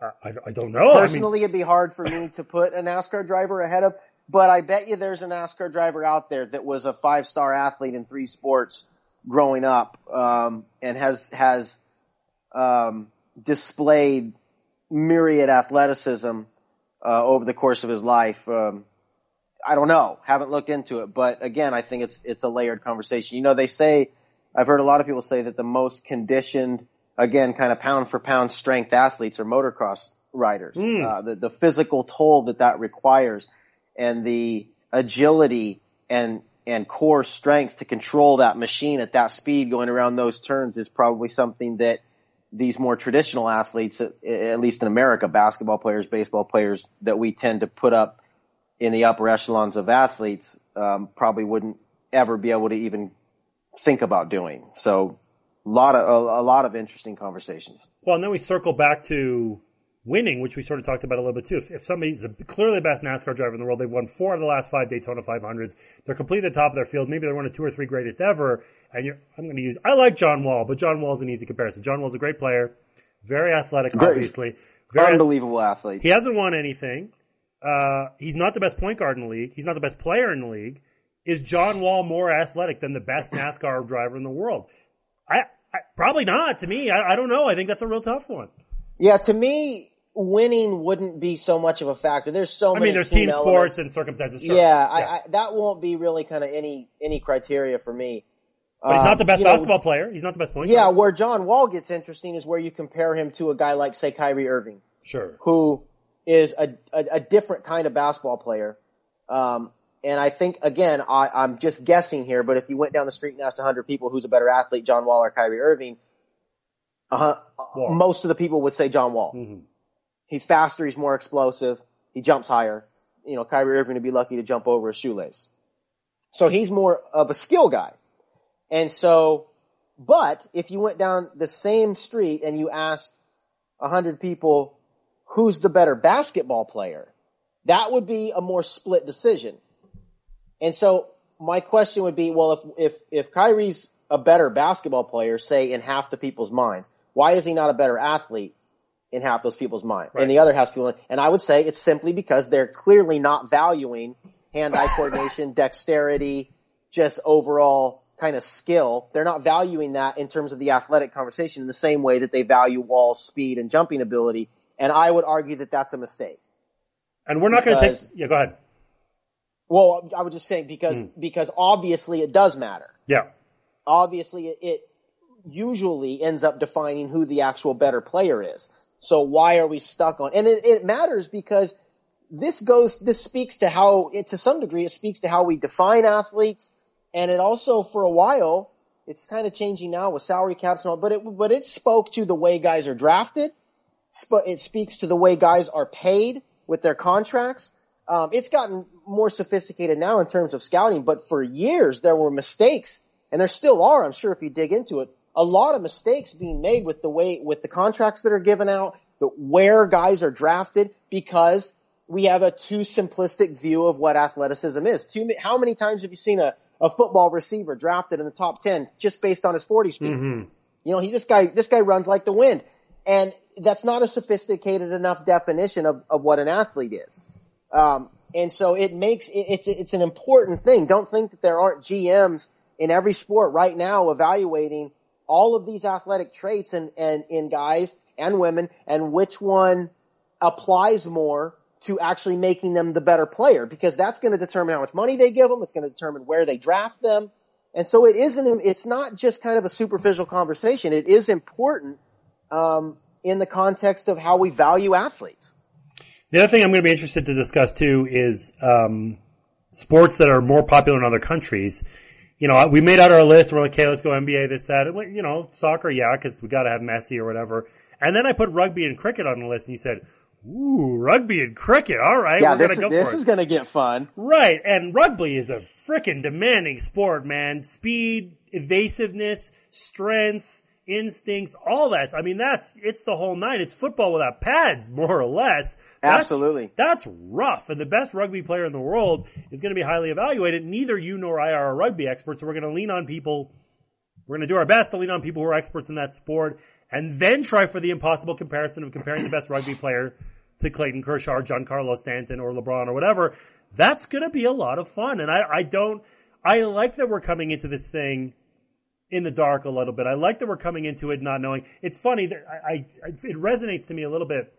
I, I, I don't know. I mean, Personally, it'd be hard for me to put a NASCAR driver ahead of, but I bet you there's a NASCAR driver out there that was a five star athlete in three sports growing up, um, and has has um, displayed myriad athleticism uh, over the course of his life. Um, I don't know. Haven't looked into it, but again, I think it's it's a layered conversation. You know, they say I've heard a lot of people say that the most conditioned, again, kind of pound for pound strength athletes are motocross riders. Uh, the the physical toll that that requires, and the agility and and core strength to control that machine at that speed going around those turns is probably something that these more traditional athletes, at, at least in America, basketball players, baseball players, that we tend to put up in the upper echelons of athletes, um, probably wouldn't ever be able to even think about doing. So, a lot of a, a lot of interesting conversations. Well, and then we circle back to winning, which we sort of talked about a little bit too. If, if somebody's a, clearly the best NASCAR driver in the world, they've won four of the last five Daytona 500s. They're completely at the top of their field. Maybe they're one of two or three greatest ever. And you're, I'm going to use, I like John Wall, but John Wall's an easy comparison. John Wall's a great player, very athletic, Great. obviously. Very, Unbelievable athlete. he hasn't won anything. Uh, he's not the best point guard in the league. He's not the best player in the league. Is John Wall more athletic than the best NASCAR driver in the world? I, I probably not. To me, I, I don't know. I think that's a real tough one. Yeah, to me, winning wouldn't be so much of a factor. There's so I many. mean, there's team team sports and circumstances. Sure. Yeah, I, I, that won't be really kind of any any criteria for me. but he's not the best you know, basketball player. He's not the best point Yeah, guard. where John Wall gets interesting is where you compare him to a guy like, say, Kyrie Irving, Sure. who is a, a, a different kind of basketball player. Um, and I think, again, I, I'm just guessing here, but if you went down the street and asked 100 people who's a better athlete, John Wall or Kyrie Irving, uh, Wall. most of the people would say John Wall. Mhm. He's faster, he's more explosive, he jumps higher. You know, Kyrie Irving would be lucky to jump over a shoelace. So he's more of a skill guy. And so, but if you went down the same street and you asked hundred people who's the better basketball player, that would be a more split decision. And so my question would be, well, if, if, if Kyrie's a better basketball player, say in half the people's minds, why is he not a better athlete in half those people's mind? Right. And the other half people, and I would say it's simply because they're clearly not valuing hand-eye coordination, dexterity, just overall kind of skill. They're not valuing that in terms of the athletic conversation in the same way that they value Wall speed and jumping ability. And I would argue that that's a mistake. And we're not going to take. Yeah, go ahead. Well, I would just say because, Hmm. because obviously it does matter. Yeah. Obviously it, it usually ends up defining who the actual better player is. So why are we stuck on, and it, it matters because this goes, this speaks to how, it, to some degree, it speaks to how we define athletes, and it also, for a while, it's kind of changing now with salary caps and all, but it, but it spoke to the way guys are drafted. Sp- It speaks to the way guys are paid with their contracts. Um, it's gotten more sophisticated now in terms of scouting, but for years there were mistakes, and there still are. I'm sure if you dig into it, a lot of mistakes being made with the way with the contracts that are given out, the where guys are drafted, because we have a too simplistic view of what athleticism is. Too how many times have you seen a, a football receiver drafted in the top ten just based on his 40 speed? You know, he this guy this guy runs like the wind, and that's not a sophisticated enough definition of, of what an athlete is. Um, and so it makes it, it's it's an important thing. Don't think that there aren't GMs in every sport right now evaluating all of these athletic traits and and in guys and women, and which one applies more to actually making them the better player because that's going to determine how much money they give them. It's going to determine where they draft them. And so it isn't, it's not just kind of a superficial conversation. It is important, um, in the context of how we value athletes. The other thing I'm going to be interested to discuss too is um, sports that are more popular in other countries. You know, we made out our list. We're like, okay, let's go NBA, this, that. And, You know, soccer, yeah, because we got to have Messi or whatever. And then I put rugby and cricket on the list, and you said, "Ooh, rugby and cricket. All right, Yeah, we're this, go this is going to get fun. Right, and rugby is a freaking demanding sport, man. Speed, evasiveness, strength, instincts, all that. I mean, that's it's the whole night. It's football without pads, more or less. That's- Absolutely. That's rough. And the best rugby player in the world is going to be highly evaluated. Neither you nor I are a rugby experts, so we're going to lean on people. We're going to do our best to lean on people who are experts in that sport, and then try for the impossible comparison of comparing the best rugby player to Clayton Kershaw, or Giancarlo Stanton, or LeBron, or whatever. That's going to be a lot of fun, and I, I don't. I like that we're coming into this thing in the dark a little bit. I like that we're coming into it not knowing. It's funny that I, I it resonates to me a little bit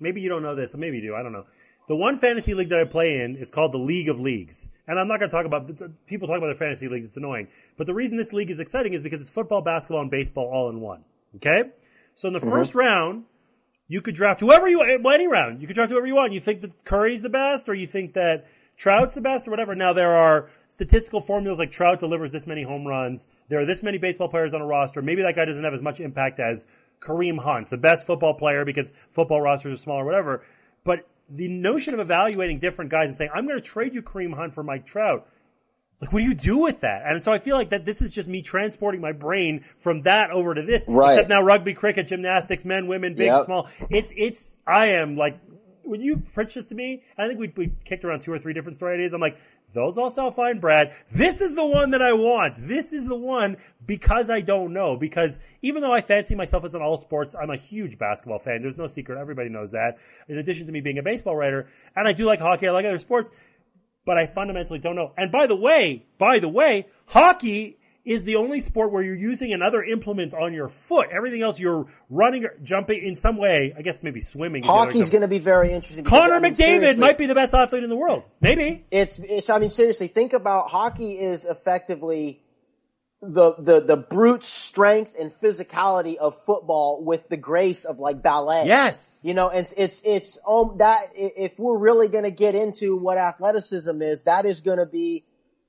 maybe you don't know this, maybe you do. I don't know. The one fantasy league that I play in is called the League of Leagues, and I'm not going to talk about people talk about their fantasy leagues. It's annoying, but the reason this league is exciting is because it's football, basketball, and baseball all in one. Okay, so in the mm-hmm. first round, you could draft whoever you well, any round. You could draft whoever you want. You think that Curry's the best, or you think that Trout's the best, or whatever. Now there are statistical formulas like Trout delivers this many home runs. There are this many baseball players on a roster. Maybe that guy doesn't have as much impact as Kareem Hunt, the best football player because football rosters are smaller, whatever. But the notion of evaluating different guys and saying, I'm going to trade you Kareem Hunt for Mike Trout. Like, what do you do with that? And so I feel like that this is just me transporting my brain from that over to this. Right. Except now rugby, cricket, gymnastics, men, women, big, Yep. small. It's, it's, I am like, when you pitched this to me, I think we, we kicked around two or three different story ideas. I'm like, those all sound fine, Brad. This is the one that I want. This is the one because I don't know. Because even though I fancy myself as an all sports, I'm a huge basketball fan. There's no secret. Everybody knows that. In addition to me being a baseball writer, and I do like hockey. I like other sports but I fundamentally don't know. And by the way, by the way, hockey is the only sport where you're using another implement on your foot. Everything else you're running or jumping in some way. I guess maybe swimming. is the other Hockey's going to be very interesting. Connor I mean, McDavid might be the best athlete in the world. Maybe. It's, it's, I mean, seriously, think about hockey is effectively the, the, the brute strength and physicality of football with the grace of like ballet. Yes. You know, it's, it's, it's, um, that, if we're really gonna get into what athleticism is, that is gonna be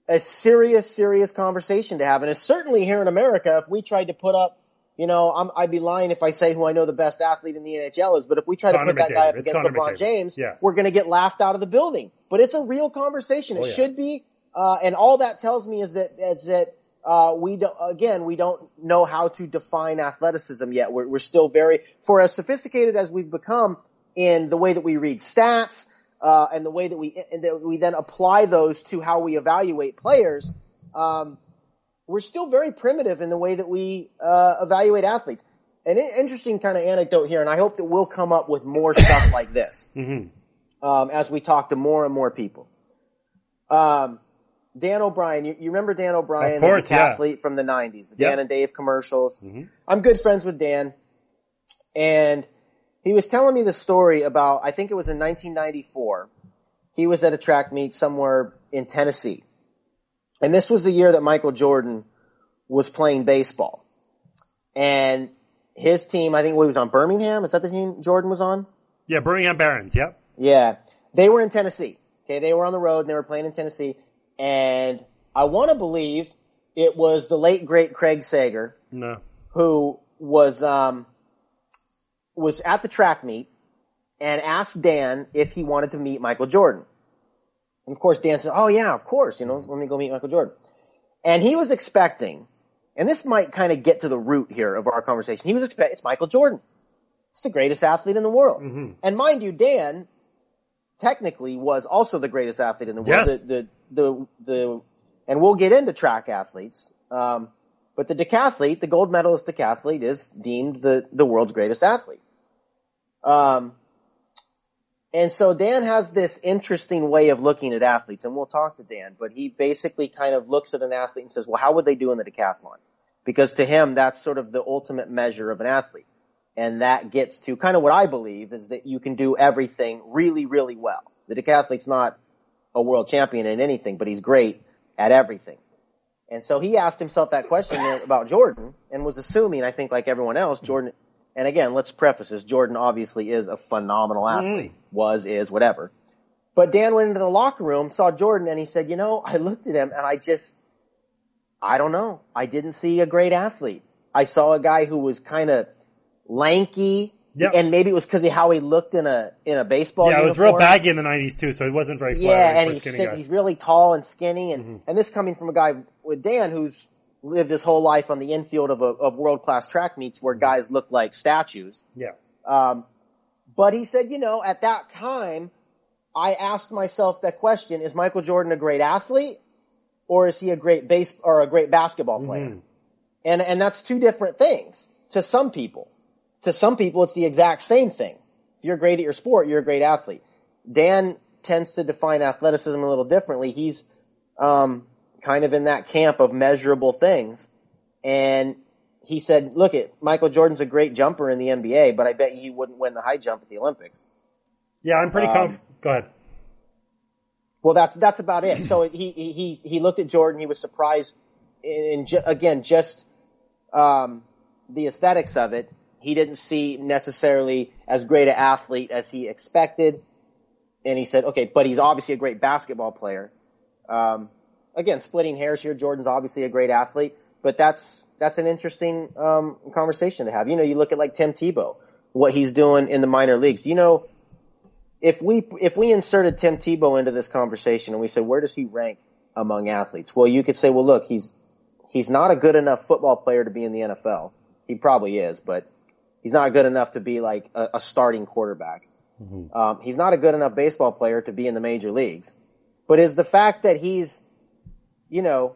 a serious, serious conversation to have. And it's certainly here in America, if we tried to put up, you know, I'm, I'd be lying if I say who I know the best athlete in the NHL is, but if we try Connor to put that guy up against Connor LeBron McDavid. James, Yeah. we're gonna get laughed out of the building. But it's a real conversation. It Oh, yeah. should be, uh, and all that tells me is that, is that, uh, we don't, again, we don't know how to define athleticism yet. We're, we're still very, for as sophisticated as we've become in the way that we read stats, uh, and the way that we, and that we then apply those to how we evaluate players, um, we're still very primitive in the way that we, uh, evaluate athletes. An interesting kind of anecdote here, and I hope that we'll come up with more stuff like this, um, as we talk to more and more people. Um, Dan O'Brien, you, you remember Dan O'Brien, course, the yeah. from the '90s, the Yep. Dan and Dave commercials. I'm good friends with Dan, and he was telling me the story about I think it was in 1994. He was at a track meet somewhere in Tennessee, and this was the year that Michael Jordan was playing baseball, and his team, I think, he was on Birmingham. Is that the team Jordan was on? Yeah, Birmingham Barons. Yep. Yeah. They were in Tennessee. Okay, they were on the road and they were playing in Tennessee. And I want to believe it was the late great Craig Sager No. who was um was at the track meet and asked Dan if he wanted to meet Michael Jordan. And of course Dan said, "Oh yeah, of course, you know, let me go meet Michael Jordan." And he was expecting, and this might kind of get to the root here of our conversation. He was expect it's Michael Jordan. It's the greatest athlete in the world. And mind you, Dan technically was also the greatest athlete in the world. Yes. The, the, the, the, and we'll get into track athletes. Um, but the decathlete, the gold medalist decathlete is deemed the, the world's greatest athlete. Um, and so Dan has this interesting way of looking at athletes, and we'll talk to Dan, but he basically kind of looks at an athlete and says, well, how would they do in the decathlon? Because to him, that's sort of the ultimate measure of an athlete. And that gets to kind of what I believe is that you can do everything really, really well. The decathlete's not a world champion in anything, but he's great at everything. And so he asked himself that question about Jordan and was assuming, I think like everyone else, Jordan, and again, let's preface this, Jordan obviously is a phenomenal athlete. Was, is, whatever. But Dan went into the locker room, saw Jordan, and he said, you know, I looked at him and I just, I don't know. I didn't see a great athlete. I saw a guy who was kind of lanky, Yep. and maybe it was because of how he looked in a in a baseball. Yeah, it was real baggy in the '90s too, so he wasn't very Yeah, and he's skinny sick, guy. Mm-hmm. he's really tall and skinny, and and this coming from a guy with Dan who's lived his whole life on the infield of a, of world class track meets where guys look like statues. Yeah. Um, but he said, you know, at that time, I asked myself that question: Is Michael Jordan a great athlete, or is he a great base or a great basketball player? Mm-hmm. And and that's two different things to some people. To some people, it's the exact same thing. If you're great at your sport, you're a great athlete. Dan tends to define athleticism a little differently. He's um, kind of in that camp of measurable things, and he said, "Look, it Michael Jordan's a great jumper in the NBA, but I bet he wouldn't win the high jump at the Olympics." Yeah, I'm pretty Um, Go ahead. Well, that's that's about it. So he he he he looked at Jordan. He was surprised, in, ju- again just um, the aesthetics of it. He didn't see necessarily as great an athlete as he expected, and he said, "Okay, but he's obviously a great basketball player." Um, again, splitting hairs here. Jordan's obviously a great athlete, but that's that's an interesting um, conversation to have. You know, you look at like Tim Tebow, what he's doing in the minor leagues. You know, if we if we inserted Tim Tebow into this conversation and we said where does he rank among athletes? Well, you could say, well, look, he's he's not a good enough football player to be in the NFL. He probably is, but he's not good enough to be like a, a starting quarterback. Um, he's not a good enough baseball player to be in the major leagues. But is the fact that he's, you know,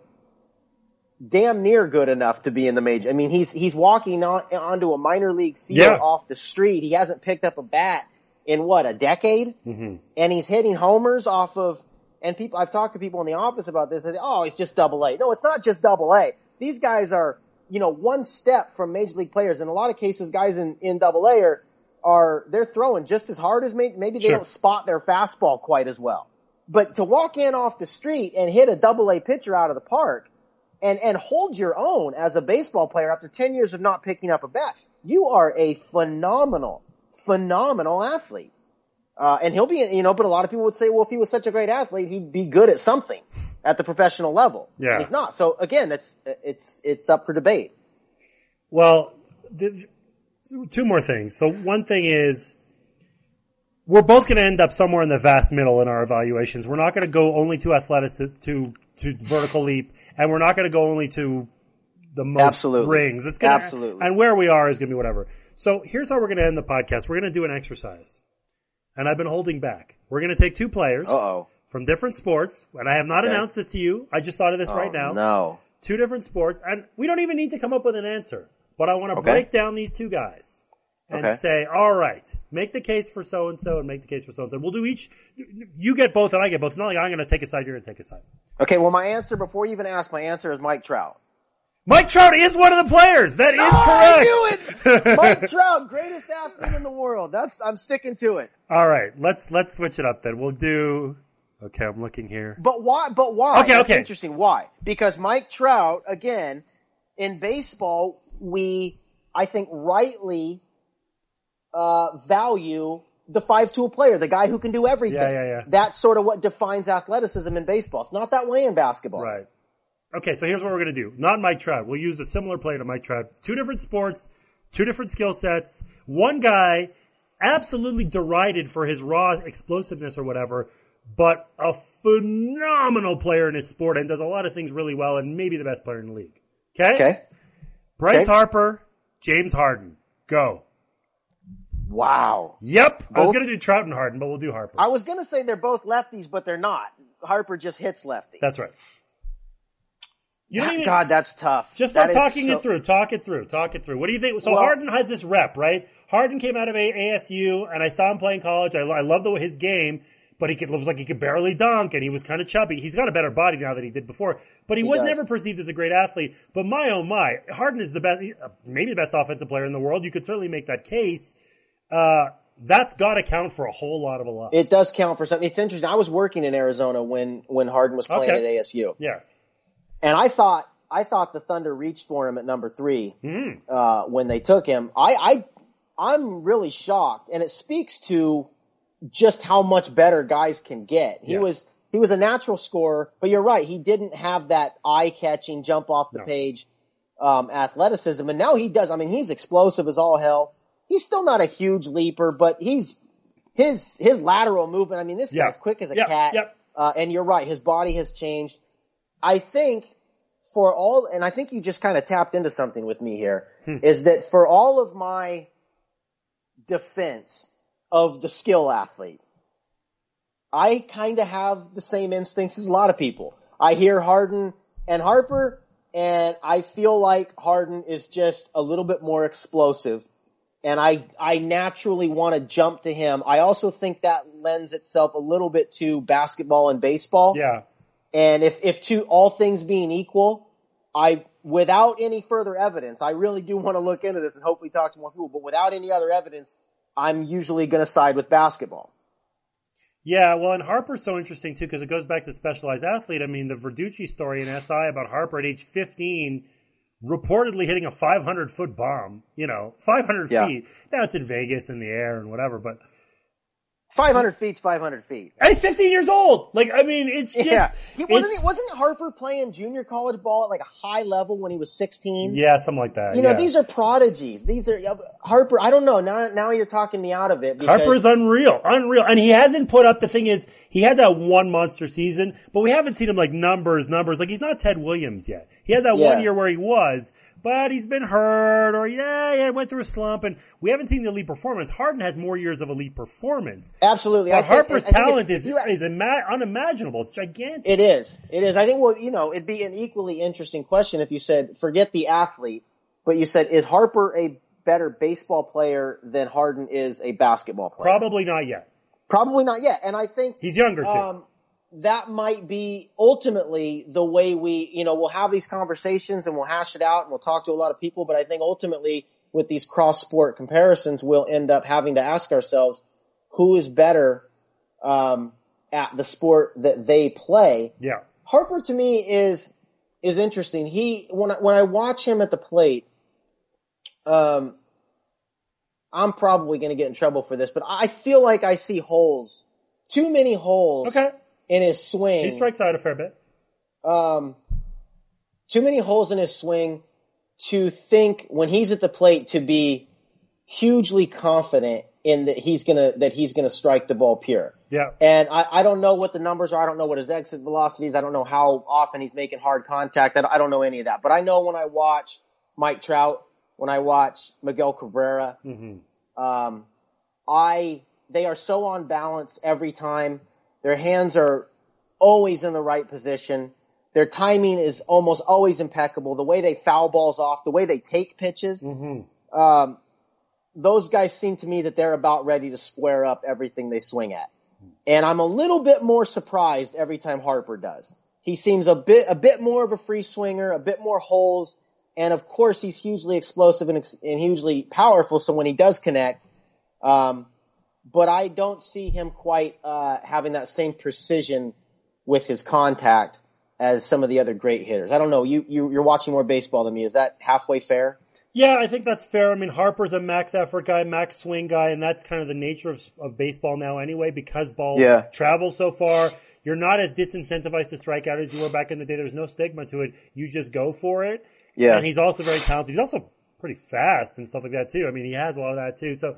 damn near good enough to be in the major. I mean, he's he's walking on onto a minor league field Yeah. off the street. He hasn't picked up a bat in what a decade, Mm-hmm. and he's hitting homers off of. And people, I've talked to people in the office about this. And, they, oh, he's just double A. No, it's not just double A. These guys are, you know, one step from major league players. In a lot of cases, guys in in double A are are they're throwing just as hard as maybe, maybe they Sure. don't spot their fastball quite as well. But to walk in off the street and hit a double A pitcher out of the park and, and hold your own as a baseball player after 10 years of not picking up a bat, you are a phenomenal, phenomenal athlete. Uh, and he'll be, you know, but a lot of people would say, well, if he was such a great athlete, he'd be good at something at the professional level. Yeah. And he's not. So again, that's, it's, it's up for debate. Well, th- two more things. So one thing is, we're both going to end up somewhere in the vast middle in our evaluations. We're not going to go only to athleticism, to to vertical leap, and we're not going to go only to the most Absolutely. rings. It's gonna, Absolutely. and where we are is going to be whatever. So here's how we're going to end the podcast. We're going to do an exercise, and I've been holding back. We're going to take two players Uh oh. from different sports, and I have not Okay. announced this to you. I just thought of this right now No. two different sports, and we don't even need to come up with an answer. But I want to Okay. break down these two guys and Okay. say, all right, make the case for so and so, and make the case for so and so. We'll do each. You get both, and I get both. It's not like I'm going to take a side. You're going to take a side. Okay. Well, my answer before you even ask, my answer is Mike Trout. Mike Trout is one of the players. That is Oh, correct. I knew it. Mike Trout, greatest athlete in the world. That's I'm sticking to it. all right, let's let's switch it up then. We'll do. Okay, I'm looking here. But why? But why? Okay, That's okay. Interesting. Why? Because Mike Trout, again, in baseball, we I think rightly uh, value the five tool player, the guy who can do everything. Yeah, yeah, yeah. That's sort of what defines athleticism in baseball. It's not that way in basketball. Right. Okay, so here's what we're going to do. Not Mike Trout. We'll use a similar player to Mike Trout. Two different sports, two different skill sets. One guy absolutely derided for his raw explosiveness or whatever, but a phenomenal player in his sport and does a lot of things really well and maybe the best player in the league. Okay? Okay. Bryce Okay. Harper, James Harden. Go. Wow. Yep. I was going to do Trout and Harden, but we'll do Harper. I was gonna say they're both lefties, but they're not. Harper just hits lefty. That's right. You don't even- God, that's tough. Just That start talking so- it through. Talk it through. Talk it through. What do you think? So Well- Harden has this rep, right? Harden came out of a ASU, and I saw him play in college. I, I love the his game, but he could, it was like he could barely dunk, and he was kind of chubby. He's got a better body now than he did before, but he, He was does. never perceived as a great athlete. But my oh my, Harden is the best, uh, maybe the best offensive player in the world. You could certainly make that case. Uh, that's got to count for a whole lot of a lot. It does count for something. It's interesting. I was working in Arizona when when Harden was playing Okay. at ASU, yeah. and I thought I thought the Thunder reached for him at number three Mm. uh, when they took him. I, I I'm really shocked, and it speaks to just how much better guys can get. He Yes. was he was a natural scorer, but you're right. He didn't have that eye catching jump off the No. page um, athleticism, and now he does. I mean, he's explosive as all hell. He's still not a huge leaper, but he's his his lateral movement. I mean, this Yeah. guy's quick as a Yep, cat. yep. Uh, and you're right, his body has changed. I think for all, and I think you just kind of tapped into something with me here, is Hmm. that for all of my defense of the skill athlete, I kind of have the same instincts as a lot of people. I hear Harden and Harper, and I feel like Harden is just a little bit more explosive. And I, I naturally want to jump to him. I also think that lends itself a little bit to basketball and baseball. Yeah. And if, if to all things being equal, I, without any further evidence, I really do want to look into this and hopefully talk to more people, but without any other evidence, I'm usually going to side with basketball. Yeah, well, and Harper's so interesting too because it goes back to specialized athlete. I mean, the Verducci story in SI about Harper at age 15 reportedly hitting a 500 foot bomb, you know, 500 Yeah. feet. Now it's in Vegas in the air and whatever, but 500 feet's 500 feet. and he's 15 years old. Like, I mean, it's just, yeah. He, wasn't, he, wasn't Harper playing junior college ball at like a high level when he was 16? yeah, something like that. You know, yeah. these are prodigies. These are uh, Harper. I don't know. Now, now you're talking me out of it. Because, Harper's unreal, unreal, and he hasn't put up. The thing is, he had that one monster season, but we haven't seen him like numbers, numbers. Like he's not Ted Williams yet. He had that Yeah. one year where he was, but he's been hurt, or yeah, yeah, went through a slump, and we haven't seen the elite performance. Harden has more years of elite performance, absolutely. But Harper's think talent is you- is ima- unimaginable. It's gigantic. It is. It is. I think, well, you know, it'd be an equally interesting question if you said, forget the athlete, but you said, is Harper a better baseball player than Harden is a basketball player? Probably not yet. Probably not yet. And I think He's younger too. um, that might be ultimately the way we, you know, we'll have these conversations and we'll hash it out and we'll talk to a lot of people. But I think ultimately with these cross sport comparisons, we'll end up having to ask ourselves who is better um, at the sport that they play. yeah, Harper to me is is interesting. He when I, when I watch him at the plate, um, I'm probably going to get in trouble for this, but I feel like I see holes, too many holes okay. In his swing. He strikes out a fair bit. um, too many holes in his swing to think when he's at the plate to be hugely confident in that he's gonna that he's gonna strike the ball pure. Yeah, And I, I don't know what the numbers are. I don't know what his exit velocity is. I don't know how often he's making hard contact. I don't, I don't know any of that. But I know when I watch Mike Trout, when I watch Miguel Cabrera, um, I they are so on balance every time. Their hands are always in the right position. Their timing is almost always impeccable. The way they foul balls off, the way they take pitches, um, those guys seem to me that they're about ready to square up everything they swing at. And I'm a little bit more surprised every time Harper does. He seems a bit, a bit more of a free swinger, a bit more holes. And of course he's hugely explosive and, ex- and hugely powerful. So when he does connect, um, but I don't see him quite, uh, having that same precision with his contact as some of the other great hitters. I don't know. You, you, you're watching more baseball than me. Is that halfway fair? Yeah, I think that's fair. I mean, Harper's a max effort guy, max swing guy, and that's kind of the nature of, of baseball now anyway, because balls Yeah. travel so far. You're not as disincentivized to strike out as you were back in the day. There's no stigma to it. You just go for it. Yeah. And he's also very talented. He's also pretty fast and stuff like that too. I mean, he has a lot of that too. So,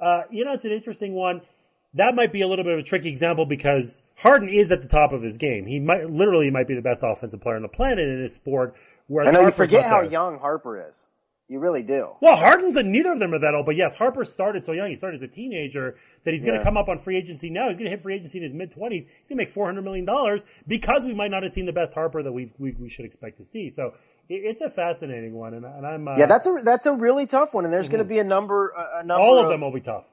uh, you know, it's an interesting one. That might be a little bit of a tricky example because Harden is at the top of his game. He might, literally might be the best offensive player on the planet in his sport. Whereas I know you forget how young Harper is. You really do. Well, Harden's and neither of them are that old, but yes, Harper started so young. He started as a teenager that he's going to Yeah. come up on free agency now. He's going to hit free agency in his mid twenties. He's going to make four hundred million dollars because we might not have seen the best Harper that we we should expect to see. So it's a fascinating one, and, and I'm uh, Yeah, that's a that's a really tough one, and there's going to be a number a, number all of them will be tough.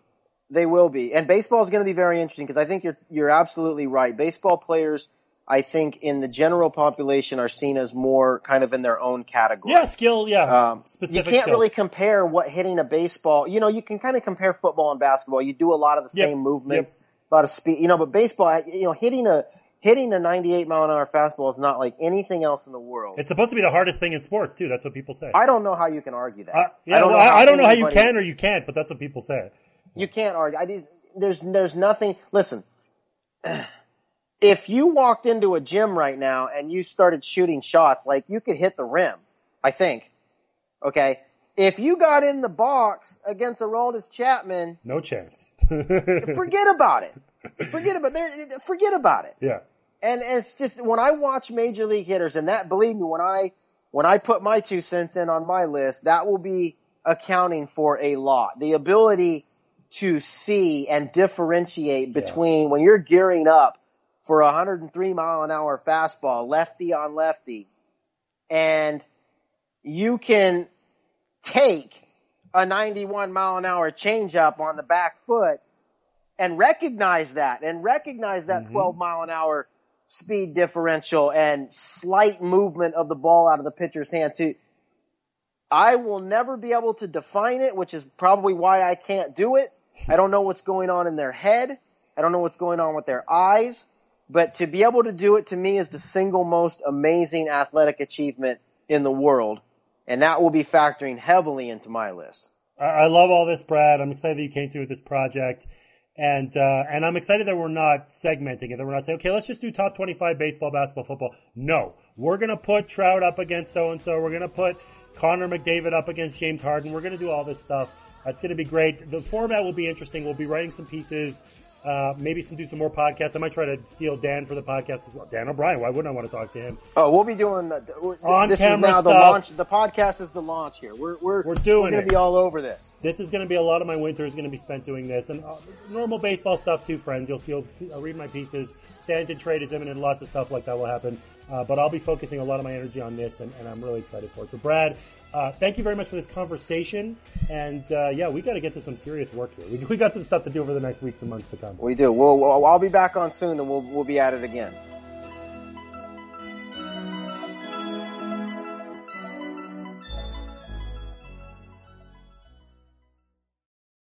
They will be, and baseball is going to be very interesting because I think you're you're absolutely right. Baseball players, I think, in the general population, are seen as more kind of in their own category. Yeah, skill. Yeah, Um, you can't skills. really compare what hitting a baseball. You know, you can kind of compare football and basketball. You do a lot of the Yep. same movements, a lot of speed. You know, but baseball, you know, hitting a hitting a 98 mile an hour fastball is not like anything else in the world. It's supposed to be the hardest thing in sports too. That's what people say. I don't know how you can argue that. Uh, yeah, I don't, well, I, I don't know how you can or you can't, but that's what people say. You can't argue. I there's there's nothing. Listen, if you walked into a gym right now and you started shooting shots, like you could hit the rim. I think. Okay. If you got in the box against Aroldis Chapman, No chance. forget about it. Forget about there. Forget about it. yeah. And, it's just when I watch major league hitters, and that believe me, when I when I put my two cents in on my list, that will be accounting for a lot. The ability to see and differentiate between when you're gearing up for a 103 mile an hour fastball, lefty on lefty, and you can take a 91 mile an hour changeup on the back foot and recognize that and recognize that mm-hmm. 12 mile an hour speed differential and slight movement of the ball out of the pitcher's hand too. I will never be able to define it, which is probably why I can't do it. I don't know what's going on in their head. I don't know what's going on with their eyes, but to be able to do it to me is the single most amazing athletic achievement in the world. And that will be factoring heavily into my list. I love all this, Brad. I'm excited that you came through with this project. And, uh, and I'm excited that we're not segmenting it, that we're not saying, okay, let's just do top 25 baseball, basketball, football. No. We're gonna put Trout up against so and so. We're gonna put Connor McDavid up against James Harden. We're gonna do all this stuff. It's gonna be great. The format will be interesting. We'll be writing some pieces, uh, maybe some, do some more podcasts. I might try to steal Dan for the podcast as well. Dan O'Brien. Why wouldn't I want to talk to him? Oh, we'll be doing the, On this camera is now the stuff. launch. The podcast is the launch here. We're we're We're doing gonna it. be all over this. This is going to be a lot of my winter is going to be spent doing this and uh, normal baseball stuff too, friends. You'll see, you'll, I'll read my pieces. Stanton trade is imminent. Lots of stuff like that will happen. Uh, but I'll be focusing a lot of my energy on this and, and I'm really excited for it. So Brad, uh, thank you very much for this conversation. And, uh, yeah, we got to get to some serious work here. We, we got some stuff to do over the next weeks and months to come. We do. We'll, we'll I'll be back on soon, and we'll we'll be at it again.